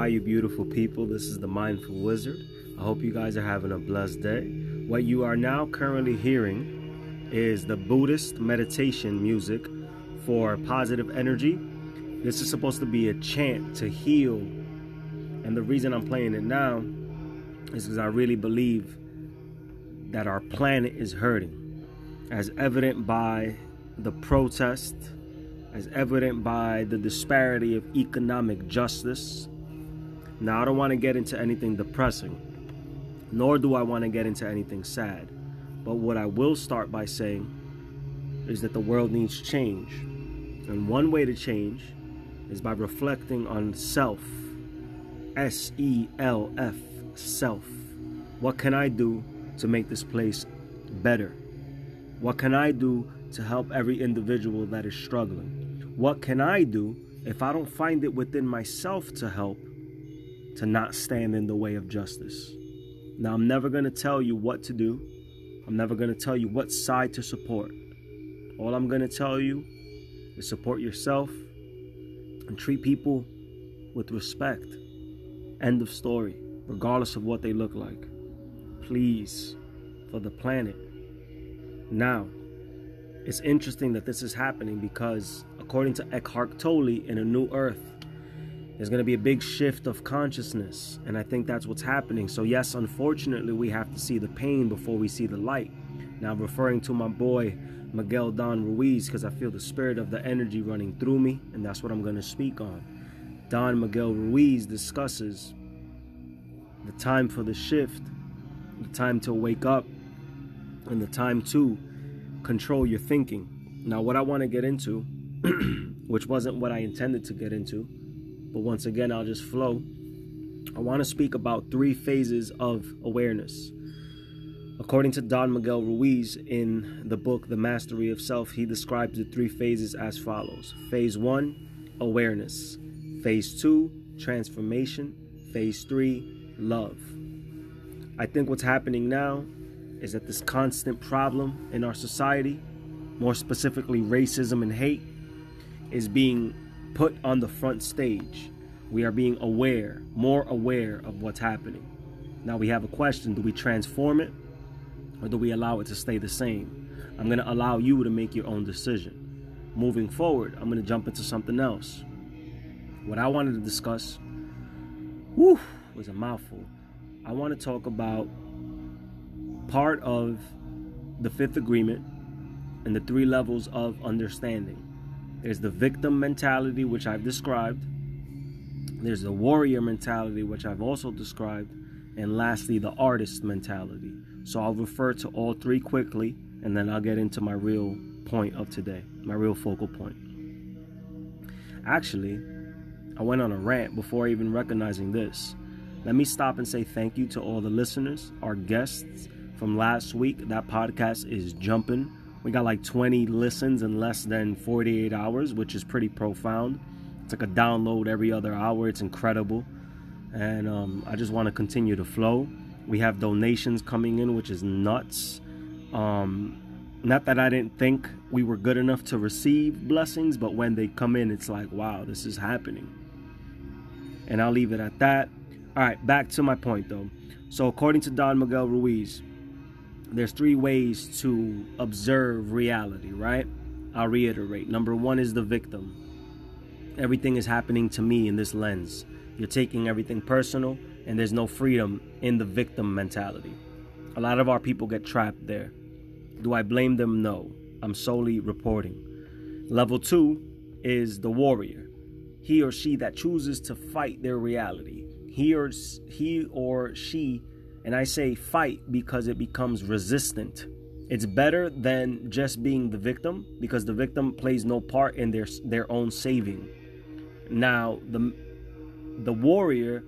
Hi, you beautiful people. This is the Mindful Wizard. I hope you guys are having a blessed day. What you are now currently hearing is the Buddhist meditation music for positive energy. This is supposed to be a chant to heal. And the reason I'm playing it now is because I really believe that our planet is hurting, as evident by the protest, as evident by the disparity of economic justice now, I don't want to get into anything depressing, nor do I want to get into anything sad. But what I will start by saying is that the world needs change. And one way to change is by reflecting on self. S E L F, self. What can I do to make this place better? What can I do to help every individual that is struggling? What can I do if I don't find it within myself to help? To not stand in the way of justice. Now, I'm never going to tell you what to do. I'm never going to tell you what side to support. All I'm going to tell you is support yourself and treat people with respect. End of story, regardless of what they look like. Please, for the planet. Now, it's interesting that this is happening because, according to Eckhart Tolle in A New Earth, there's going to be a big shift of consciousness. And I think that's what's happening. So, yes, unfortunately, we have to see the pain before we see the light. Now, referring to my boy Miguel Don Ruiz, because I feel the spirit of the energy running through me, and that's what I'm going to speak on. Don Miguel Ruiz discusses the time for the shift, the time to wake up, and the time to control your thinking. Now, what I want to get into, which wasn't what I intended to get into, but once again, I'll just flow. I want to speak about three phases of awareness. According to Don Miguel Ruiz in the book The Mastery of Self, he describes the three phases as follows Phase one, awareness. Phase two, transformation. Phase three, love. I think what's happening now is that this constant problem in our society, more specifically racism and hate, is being put on the front stage. We are being aware, more aware of what's happening. Now we have a question do we transform it or do we allow it to stay the same? I'm going to allow you to make your own decision. Moving forward, I'm going to jump into something else. What I wanted to discuss whew, was a mouthful. I want to talk about part of the fifth agreement and the three levels of understanding. There's the victim mentality, which I've described. There's the warrior mentality, which I've also described. And lastly, the artist mentality. So I'll refer to all three quickly, and then I'll get into my real point of today, my real focal point. Actually, I went on a rant before even recognizing this. Let me stop and say thank you to all the listeners, our guests from last week. That podcast is jumping. We got like 20 listens in less than 48 hours, which is pretty profound. It's like a download every other hour. It's incredible. And um, I just want to continue to flow. We have donations coming in, which is nuts. Um, not that I didn't think we were good enough to receive blessings, but when they come in, it's like, wow, this is happening. And I'll leave it at that. All right, back to my point though. So, according to Don Miguel Ruiz, there's three ways to observe reality, right? I'll reiterate. Number one is the victim. Everything is happening to me in this lens. You're taking everything personal, and there's no freedom in the victim mentality. A lot of our people get trapped there. Do I blame them? No. I'm solely reporting. Level two is the warrior. He or she that chooses to fight their reality. He or he or she and I say fight because it becomes resistant. It's better than just being the victim because the victim plays no part in their their own saving. Now, the the warrior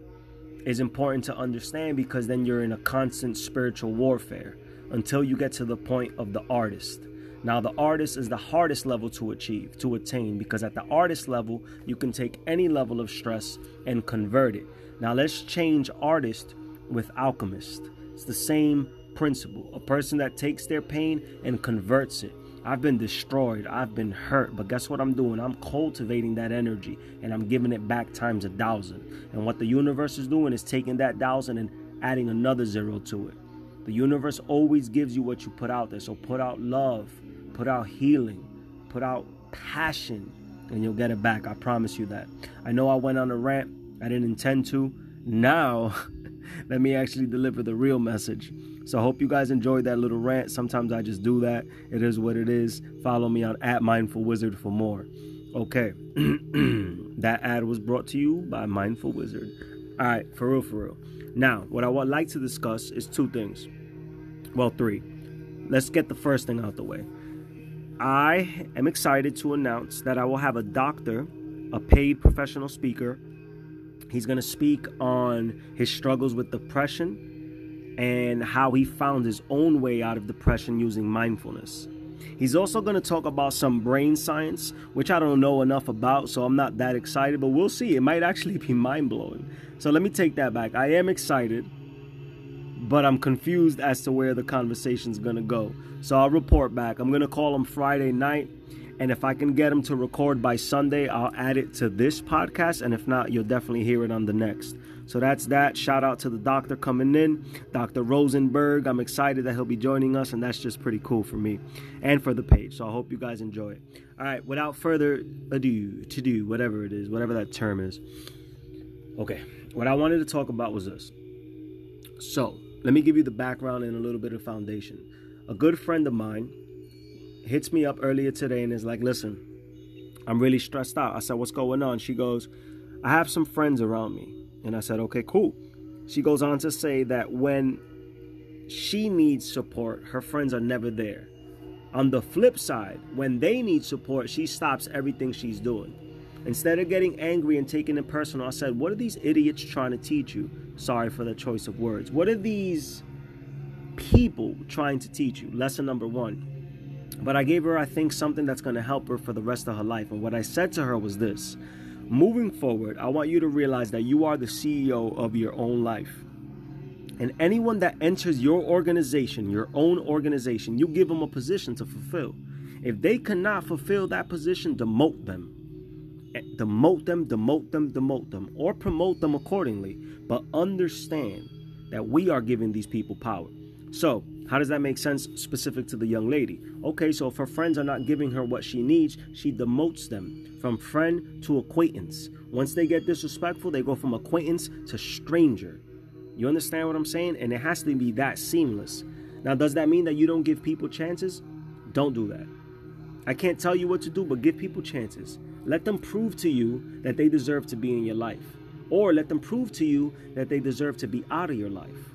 is important to understand because then you're in a constant spiritual warfare until you get to the point of the artist. Now, the artist is the hardest level to achieve, to attain, because at the artist level, you can take any level of stress and convert it. Now, let's change artist with alchemist. It's the same principle. A person that takes their pain and converts it. I've been destroyed. I've been hurt. But guess what I'm doing? I'm cultivating that energy and I'm giving it back times a thousand. And what the universe is doing is taking that thousand and adding another zero to it. The universe always gives you what you put out there. So put out love, put out healing, put out passion, and you'll get it back. I promise you that. I know I went on a rant. I didn't intend to. Now, let me actually deliver the real message. So I hope you guys enjoyed that little rant. Sometimes I just do that. It is what it is. Follow me on at Mindful Wizard for more. Okay. that ad was brought to you by Mindful Wizard. All right, for real, for real. Now, what I would like to discuss is two things. Well, three. Let's get the first thing out the way. I am excited to announce that I will have a doctor, a paid professional speaker. He's going to speak on his struggles with depression and how he found his own way out of depression using mindfulness. He's also going to talk about some brain science, which I don't know enough about, so I'm not that excited, but we'll see. It might actually be mind blowing. So let me take that back. I am excited, but I'm confused as to where the conversation's going to go. So I'll report back. I'm going to call him Friday night, and if I can get him to record by Sunday, I'll add it to this podcast, and if not, you'll definitely hear it on the next. So that's that. Shout out to the doctor coming in, Dr. Rosenberg. I'm excited that he'll be joining us, and that's just pretty cool for me and for the page. So I hope you guys enjoy it. All right, without further ado, to do, whatever it is, whatever that term is. Okay, what I wanted to talk about was this. So let me give you the background and a little bit of foundation. A good friend of mine hits me up earlier today and is like, listen, I'm really stressed out. I said, what's going on? She goes, I have some friends around me and I said, okay, cool. She goes on to say that when she needs support, her friends are never there. On the flip side, when they need support, she stops everything she's doing. Instead of getting angry and taking it personal, I said, What are these idiots trying to teach you? Sorry for the choice of words. What are these people trying to teach you? Lesson number one. But I gave her, I think, something that's going to help her for the rest of her life. And what I said to her was this Moving forward, I want you to realize that you are the CEO of your own life. And anyone that enters your organization, your own organization, you give them a position to fulfill. If they cannot fulfill that position, demote them. Eh, demote them, demote them, demote them, or promote them accordingly. But understand that we are giving these people power. So, how does that make sense specific to the young lady? Okay, so if her friends are not giving her what she needs, she demotes them from friend to acquaintance. Once they get disrespectful, they go from acquaintance to stranger. You understand what I'm saying? And it has to be that seamless. Now, does that mean that you don't give people chances? Don't do that. I can't tell you what to do, but give people chances. Let them prove to you that they deserve to be in your life. Or let them prove to you that they deserve to be out of your life.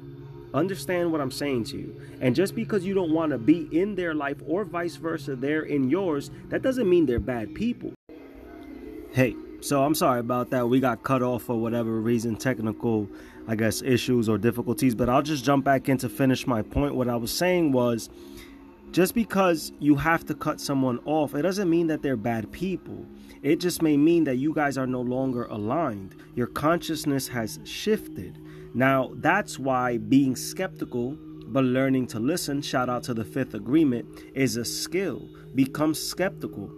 Understand what I'm saying to you. And just because you don't want to be in their life or vice versa, they're in yours, that doesn't mean they're bad people. Hey, so I'm sorry about that. We got cut off for whatever reason, technical, I guess, issues or difficulties. But I'll just jump back in to finish my point. What I was saying was just because you have to cut someone off, it doesn't mean that they're bad people. It just may mean that you guys are no longer aligned. Your consciousness has shifted. Now, that's why being skeptical but learning to listen, shout out to the fifth agreement, is a skill. Become skeptical.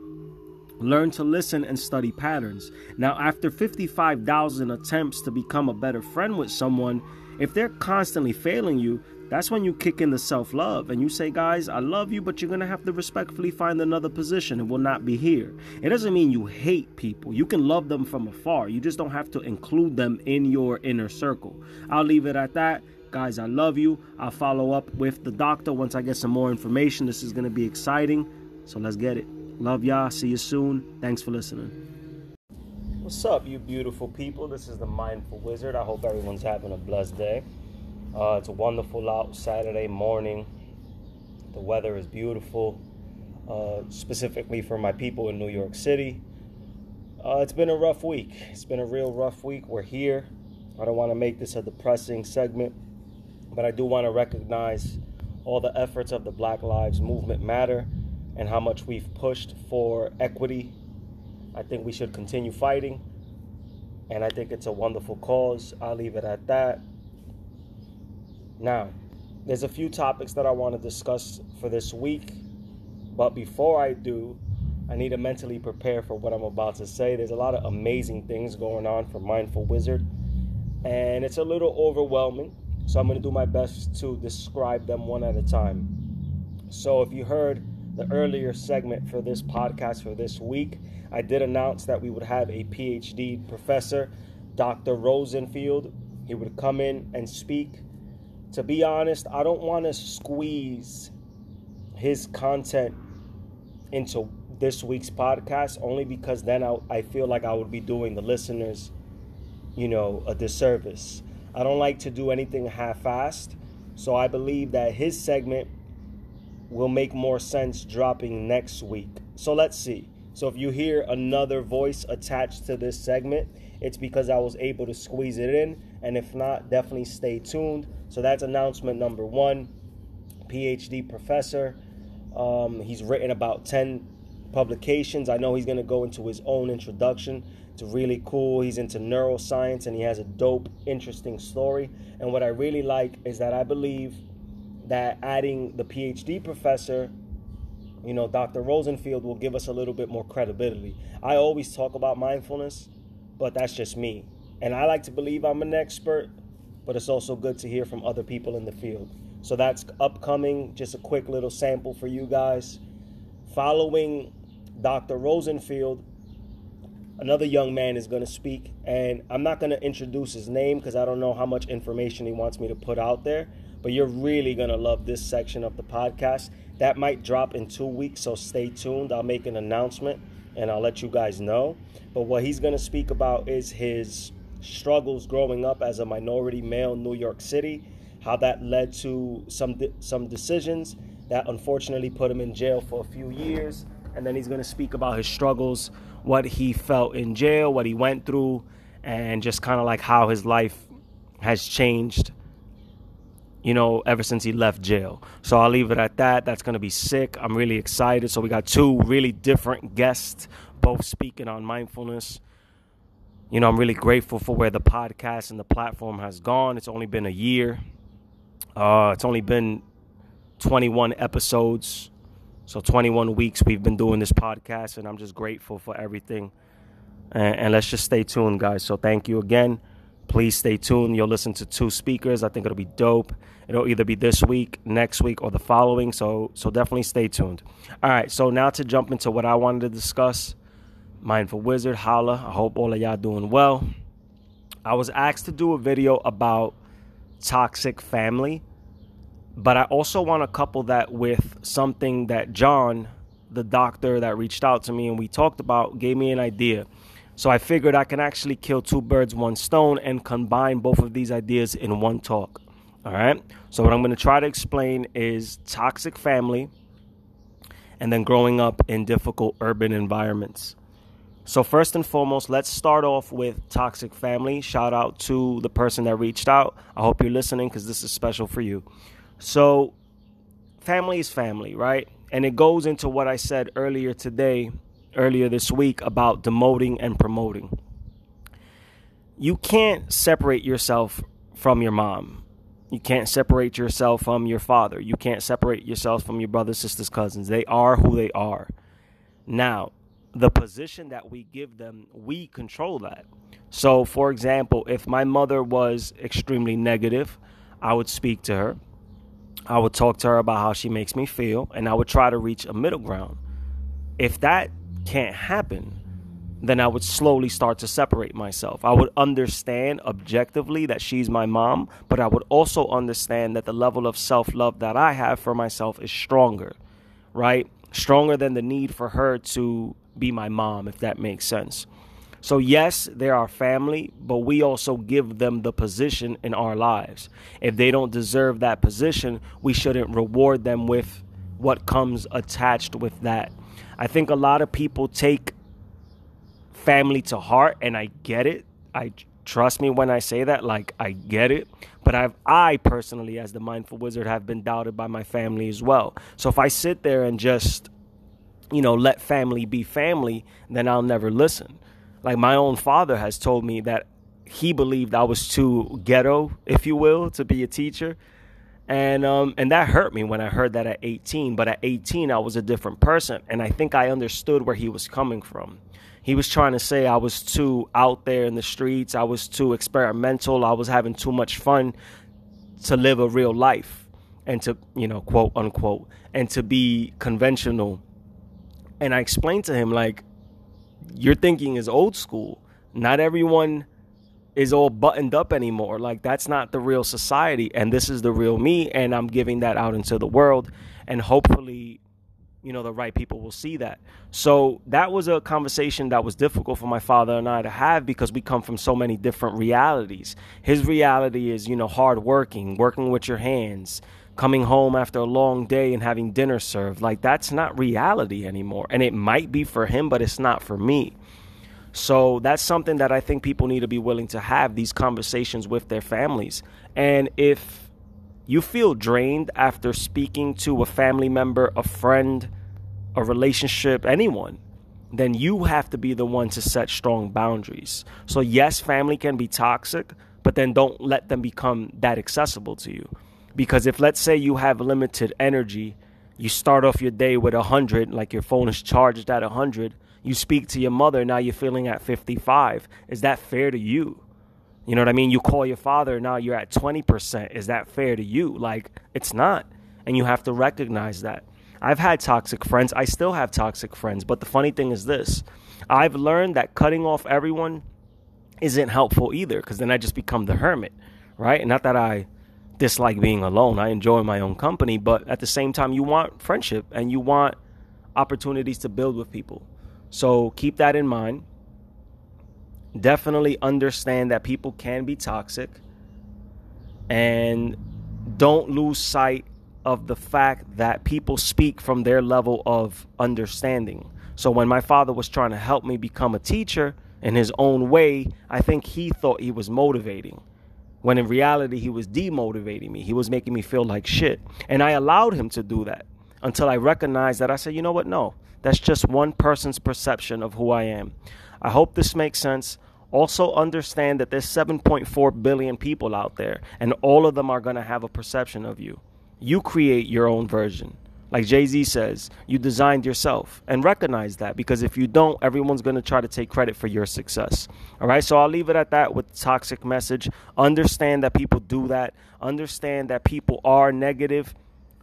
Learn to listen and study patterns. Now, after 55,000 attempts to become a better friend with someone, if they're constantly failing you, that's when you kick in the self love and you say, guys, I love you, but you're going to have to respectfully find another position. It will not be here. It doesn't mean you hate people. You can love them from afar. You just don't have to include them in your inner circle. I'll leave it at that. Guys, I love you. I'll follow up with the doctor once I get some more information. This is going to be exciting. So let's get it. Love y'all. See you soon. Thanks for listening. What's up, you beautiful people? This is the Mindful Wizard. I hope everyone's having a blessed day. Uh, it's a wonderful out Saturday morning. The weather is beautiful, uh, specifically for my people in New York City. Uh, it's been a rough week. It's been a real rough week. We're here. I don't want to make this a depressing segment, but I do want to recognize all the efforts of the Black Lives Movement matter and how much we've pushed for equity. I think we should continue fighting, and I think it's a wonderful cause. I'll leave it at that. Now, there's a few topics that I want to discuss for this week. But before I do, I need to mentally prepare for what I'm about to say. There's a lot of amazing things going on for Mindful Wizard, and it's a little overwhelming. So I'm going to do my best to describe them one at a time. So if you heard the earlier segment for this podcast for this week, I did announce that we would have a PhD professor, Dr. Rosenfield. He would come in and speak. To be honest, I don't want to squeeze his content into this week's podcast only because then I, I feel like I would be doing the listeners, you know, a disservice. I don't like to do anything half assed. So I believe that his segment will make more sense dropping next week. So let's see. So if you hear another voice attached to this segment, it's because I was able to squeeze it in. And if not, definitely stay tuned. So that's announcement number one. PhD professor. Um, he's written about 10 publications. I know he's going to go into his own introduction. It's really cool. He's into neuroscience and he has a dope, interesting story. And what I really like is that I believe that adding the PhD professor, you know, Dr. Rosenfield will give us a little bit more credibility. I always talk about mindfulness, but that's just me. And I like to believe I'm an expert, but it's also good to hear from other people in the field. So that's upcoming. Just a quick little sample for you guys. Following Dr. Rosenfield, another young man is going to speak. And I'm not going to introduce his name because I don't know how much information he wants me to put out there. But you're really going to love this section of the podcast. That might drop in two weeks, so stay tuned. I'll make an announcement and I'll let you guys know. But what he's going to speak about is his struggles growing up as a minority male in New York City, how that led to some de- some decisions that unfortunately put him in jail for a few years, and then he's going to speak about his struggles, what he felt in jail, what he went through, and just kind of like how his life has changed you know, ever since he left jail. So I'll leave it at that. That's going to be sick. I'm really excited. So we got two really different guests, both speaking on mindfulness. You know, I'm really grateful for where the podcast and the platform has gone. It's only been a year. Uh, it's only been 21 episodes. So 21 weeks we've been doing this podcast, and I'm just grateful for everything. And, and let's just stay tuned, guys. So thank you again. Please stay tuned. You'll listen to two speakers. I think it'll be dope. It'll either be this week, next week, or the following. So so definitely stay tuned. All right. So now to jump into what I wanted to discuss. Mindful Wizard, holla. I hope all of y'all doing well. I was asked to do a video about toxic family, but I also want to couple that with something that John, the doctor that reached out to me and we talked about, gave me an idea. So I figured I can actually kill two birds, one stone, and combine both of these ideas in one talk. All right. So what I'm going to try to explain is toxic family and then growing up in difficult urban environments. So first and foremost, let's start off with toxic family. Shout out to the person that reached out. I hope you're listening because this is special for you. So family is family, right? And it goes into what I said earlier today earlier this week about demoting and promoting. You can't separate yourself from your mom. You can't separate yourself from your father. You can't separate yourself from your brothers, sisters, cousins. They are who they are. Now, the position that we give them, we control that. So, for example, if my mother was extremely negative, I would speak to her. I would talk to her about how she makes me feel, and I would try to reach a middle ground. If that can't happen, then I would slowly start to separate myself. I would understand objectively that she's my mom, but I would also understand that the level of self love that I have for myself is stronger, right? Stronger than the need for her to be my mom, if that makes sense. So, yes, they're our family, but we also give them the position in our lives. If they don't deserve that position, we shouldn't reward them with what comes attached with that. I think a lot of people take family to heart, and I get it. I trust me when I say that, like I get it. But I've I personally, as the mindful wizard, have been doubted by my family as well. So if I sit there and just, you know, let family be family, then I'll never listen. Like my own father has told me that he believed I was too ghetto, if you will, to be a teacher. And um and that hurt me when I heard that at 18, but at 18 I was a different person and I think I understood where he was coming from. He was trying to say I was too out there in the streets, I was too experimental, I was having too much fun to live a real life and to, you know, quote unquote, and to be conventional. And I explained to him like your thinking is old school. Not everyone is all buttoned up anymore. Like that's not the real society and this is the real me and I'm giving that out into the world and hopefully you know the right people will see that. So that was a conversation that was difficult for my father and I to have because we come from so many different realities. His reality is, you know, hard working, working with your hands, coming home after a long day and having dinner served. Like that's not reality anymore. And it might be for him, but it's not for me. So that's something that I think people need to be willing to have these conversations with their families. And if you feel drained after speaking to a family member, a friend, a relationship, anyone, then you have to be the one to set strong boundaries. So, yes, family can be toxic, but then don't let them become that accessible to you. Because if, let's say, you have limited energy, you start off your day with 100, like your phone is charged at 100 you speak to your mother, now you're feeling at 55. Is that fair to you? You know what I mean? You call your father, now you're at 20%. Is that fair to you? Like, it's not. And you have to recognize that. I've had toxic friends. I still have toxic friends. But the funny thing is this I've learned that cutting off everyone isn't helpful either because then I just become the hermit, right? Not that I dislike being alone, I enjoy my own company. But at the same time, you want friendship and you want opportunities to build with people. So keep that in mind. Definitely understand that people can be toxic. And don't lose sight of the fact that people speak from their level of understanding. So when my father was trying to help me become a teacher in his own way, I think he thought he was motivating. When in reality, he was demotivating me. He was making me feel like shit. And I allowed him to do that until I recognized that I said, you know what? No, that's just one person's perception of who I am. I hope this makes sense. Also, understand that there's 7.4 billion people out there, and all of them are going to have a perception of you. You create your own version. Like Jay Z says, you designed yourself and recognize that because if you don't, everyone's going to try to take credit for your success. All right, so I'll leave it at that with toxic message. Understand that people do that, understand that people are negative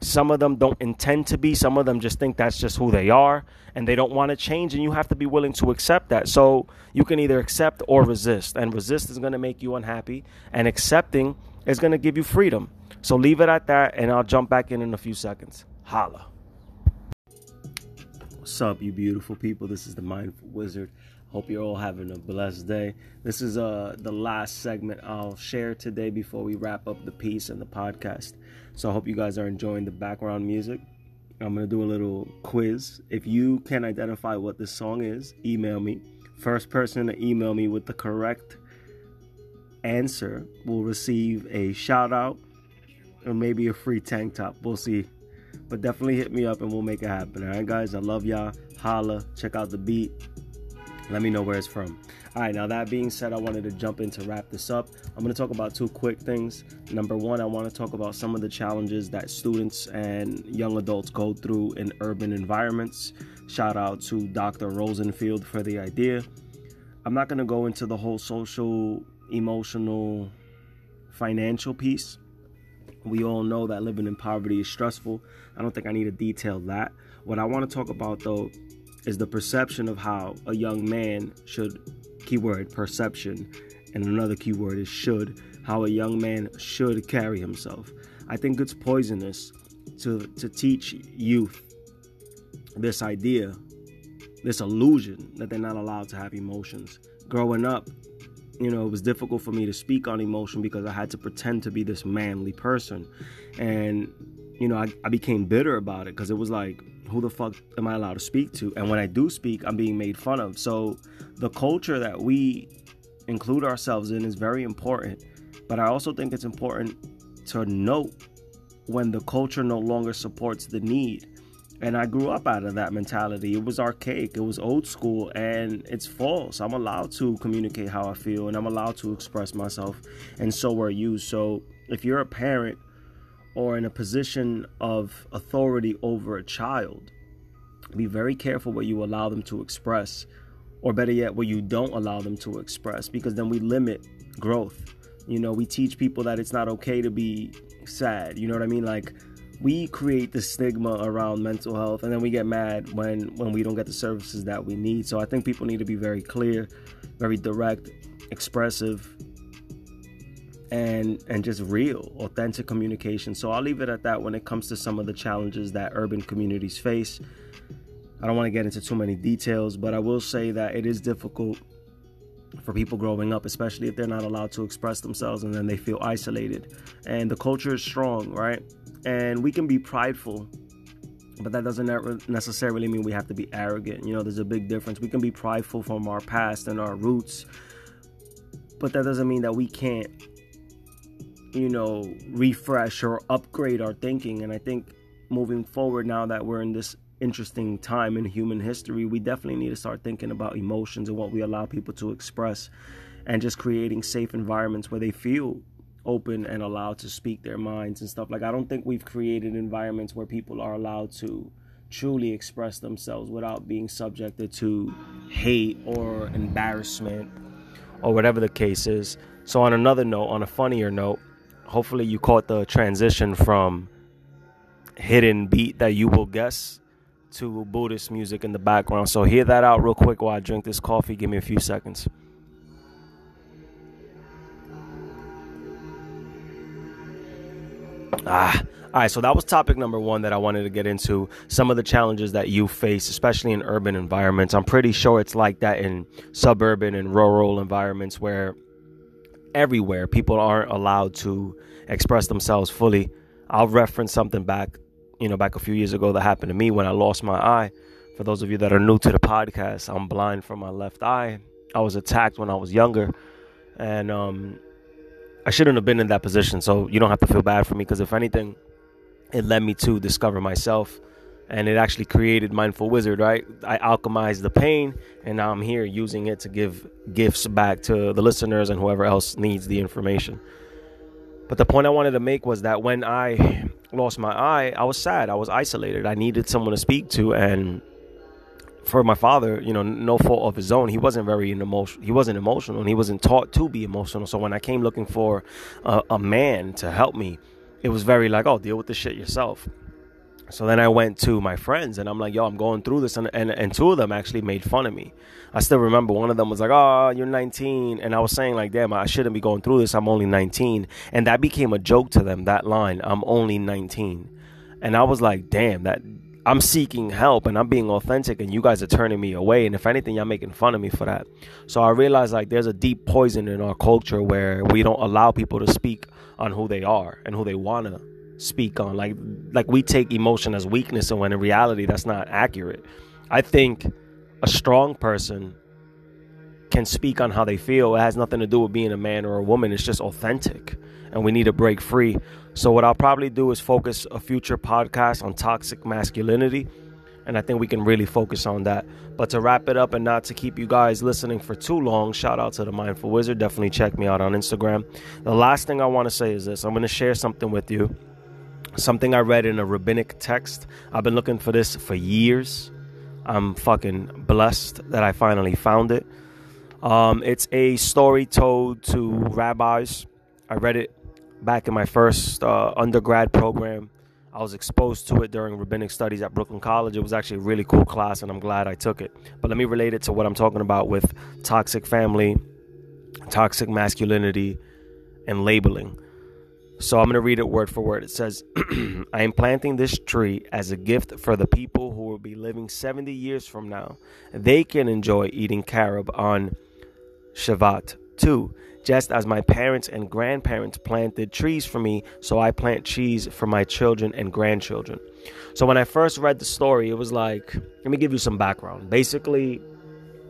some of them don't intend to be. Some of them just think that's just who they are and they don't want to change. And you have to be willing to accept that. So you can either accept or resist. And resist is going to make you unhappy, and accepting is going to give you freedom. So leave it at that, and I'll jump back in in a few seconds. Holla. What's up, you beautiful people? This is the Mindful Wizard. Hope you're all having a blessed day. This is uh, the last segment I'll share today before we wrap up the piece and the podcast. So I hope you guys are enjoying the background music. I'm going to do a little quiz. If you can identify what this song is, email me. First person to email me with the correct answer will receive a shout out or maybe a free tank top. We'll see. But definitely hit me up and we'll make it happen. All right, guys. I love y'all. Holla. Check out the beat. Let me know where it's from. All right, now that being said, I wanted to jump in to wrap this up. I'm going to talk about two quick things. Number one, I want to talk about some of the challenges that students and young adults go through in urban environments. Shout out to Dr. Rosenfield for the idea. I'm not going to go into the whole social, emotional, financial piece. We all know that living in poverty is stressful. I don't think I need to detail that. What I want to talk about, though, is the perception of how a young man should, keyword perception, and another keyword is should, how a young man should carry himself. I think it's poisonous to, to teach youth this idea, this illusion that they're not allowed to have emotions. Growing up, you know, it was difficult for me to speak on emotion because I had to pretend to be this manly person. And, you know, I, I became bitter about it because it was like, who the fuck am I allowed to speak to? And when I do speak, I'm being made fun of. So the culture that we include ourselves in is very important. But I also think it's important to note when the culture no longer supports the need. And I grew up out of that mentality. It was archaic, it was old school, and it's false. I'm allowed to communicate how I feel and I'm allowed to express myself, and so are you. So if you're a parent or in a position of authority over a child, be very careful what you allow them to express, or better yet, what you don't allow them to express, because then we limit growth. You know, we teach people that it's not okay to be sad. You know what I mean? Like, we create the stigma around mental health and then we get mad when when we don't get the services that we need. So i think people need to be very clear very direct expressive and and just real authentic communication. So i'll leave it at that when it comes to some of the challenges that urban communities face. I don't want to get into too many details but i will say that it is difficult for people growing up especially if they're not allowed to express themselves and then they feel isolated. And the culture is strong right and we can be prideful but that doesn't necessarily mean we have to be arrogant. You know there's a big difference. We can be prideful from our past and our roots but that doesn't mean that we can't you know refresh or upgrade our thinking. And i think moving forward now that we're in this interesting time in human history we definitely need to start thinking about emotions and what we allow people to express and just creating safe environments where they feel open and allowed to speak their minds and stuff. Like I don't think we've created environments where people are allowed to truly express themselves without being subjected to hate or embarrassment or whatever the case is. So on another note, on a funnier note, hopefully you caught the transition from hidden beat that you will guess to Buddhist music in the background. So hear that out real quick while I drink this coffee. Give me a few seconds. Ah, all right. So that was topic number one that I wanted to get into. Some of the challenges that you face, especially in urban environments. I'm pretty sure it's like that in suburban and rural environments where everywhere people aren't allowed to express themselves fully. I'll reference something back, you know, back a few years ago that happened to me when I lost my eye. For those of you that are new to the podcast, I'm blind from my left eye. I was attacked when I was younger, and um, I shouldn't have been in that position. So you don't have to feel bad for me because if anything, it led me to discover myself and it actually created mindful wizard right? I alchemized the pain and now i'm here using it to give gifts back to the listeners and whoever else needs the information. But the point i wanted to make was that when i lost my eye i was sad. I was isolated. I needed someone to speak to and for my father, you know, no fault of his own, he wasn't very emotional. He wasn't emotional, and he wasn't taught to be emotional. So when I came looking for a, a man to help me, it was very like, oh, deal with the shit yourself. So then I went to my friends and I'm like, yo, I'm going through this. And, and, and two of them actually made fun of me. I still remember one of them was like, oh, you're 19. And I was saying, like, damn, I shouldn't be going through this. I'm only 19. And that became a joke to them, that line, I'm only 19. And I was like, damn, that I'm seeking help and I'm being authentic and you guys are turning me away. And if anything, y'all making fun of me for that. So I realized like there's a deep poison in our culture where we don't allow people to speak on who they are and who they want to speak on. Like like we take emotion as weakness and when in reality that's not accurate. I think a strong person can speak on how they feel. It has nothing to do with being a man or a woman. It's just authentic. And we need to break free so, what I'll probably do is focus a future podcast on toxic masculinity. And I think we can really focus on that. But to wrap it up and not to keep you guys listening for too long, shout out to the Mindful Wizard. Definitely check me out on Instagram. The last thing I want to say is this I'm going to share something with you. Something I read in a rabbinic text. I've been looking for this for years. I'm fucking blessed that I finally found it. Um, it's a story told to rabbis. I read it back in my first uh, undergrad program. I was exposed to it during rabbinic studies at Brooklyn College. It was actually a really cool class, and I'm glad I took it. But let me relate it to what I'm talking about with toxic family, toxic masculinity, and labeling. So I'm going to read it word for word. It says, I am planting this tree as a gift for the people who will be living 70 years from now. They can enjoy eating carob on Shavat too just as my parents and grandparents planted trees for me, so I plant trees for my children and grandchildren. So when I first read the story, it was like, let me give you some background. Basically,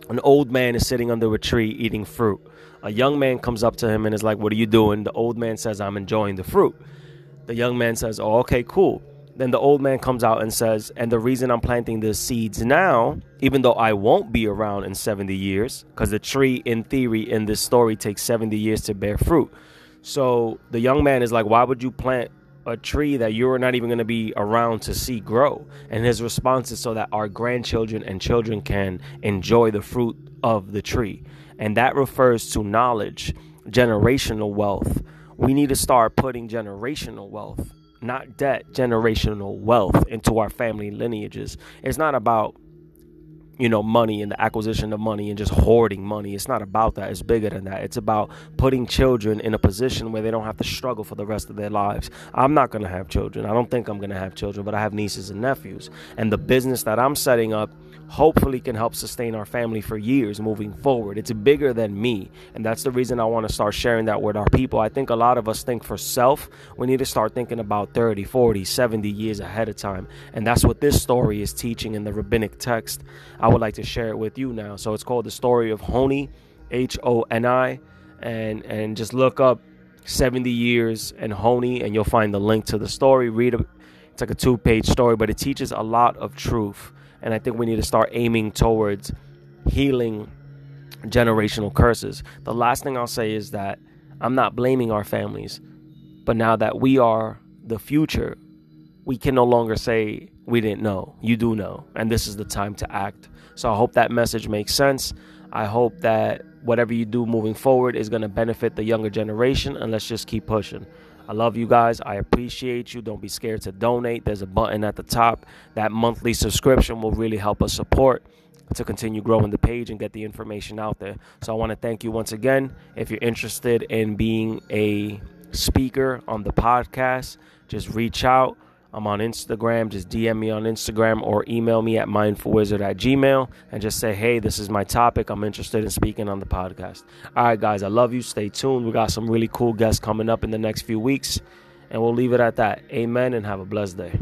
an old man is sitting under a tree eating fruit. A young man comes up to him and is like, What are you doing? The old man says, I'm enjoying the fruit. The young man says, Oh, okay, cool. Then the old man comes out and says, And the reason I'm planting the seeds now, even though I won't be around in 70 years, because the tree, in theory, in this story takes 70 years to bear fruit. So the young man is like, Why would you plant a tree that you're not even going to be around to see grow. And his response is so that our grandchildren and children can enjoy the fruit of the tree. And that refers to knowledge, generational wealth. We need to start putting generational wealth, not debt, generational wealth into our family lineages. It's not about you know, money and the acquisition of money and just hoarding money. It's not about that. It's bigger than that. It's about putting children in a position where they don't have to struggle for the rest of their lives. I'm not going to have children. I don't think I'm going to have children, but I have nieces and nephews. And the business that I'm setting up hopefully can help sustain our family for years moving forward. It's bigger than me. And that's the reason I want to start sharing that with our people. I think a lot of us think for self. We need to start thinking about 30, 40, 70 years ahead of time. And that's what this story is teaching in the rabbinic text. I would like to share it with you now. So it's called the story of Honi, H O N I, and and just look up 70 years and Honi and you'll find the link to the story. Read it. It's like a two-page story, but it teaches a lot of truth and I think we need to start aiming towards healing generational curses. The last thing I'll say is that I'm not blaming our families, but now that we are the future, we can no longer say we didn't know. You do know, and this is the time to act. So I hope that message makes sense. I hope that whatever you do moving forward is going to benefit the younger generation, and let's just keep pushing. I love you guys. I appreciate you. Don't be scared to donate. There's a button at the top. That monthly subscription will really help us support to continue growing the page and get the information out there. So I want to thank you once again. If you're interested in being a speaker on the podcast, just reach out. I'm on Instagram. Just DM me on Instagram or email me at mindfulwizard at gmail and just say, hey, this is my topic. I'm interested in speaking on the podcast. All right, guys, I love you. Stay tuned. We got some really cool guests coming up in the next few weeks. And we'll leave it at that. Amen and have a blessed day.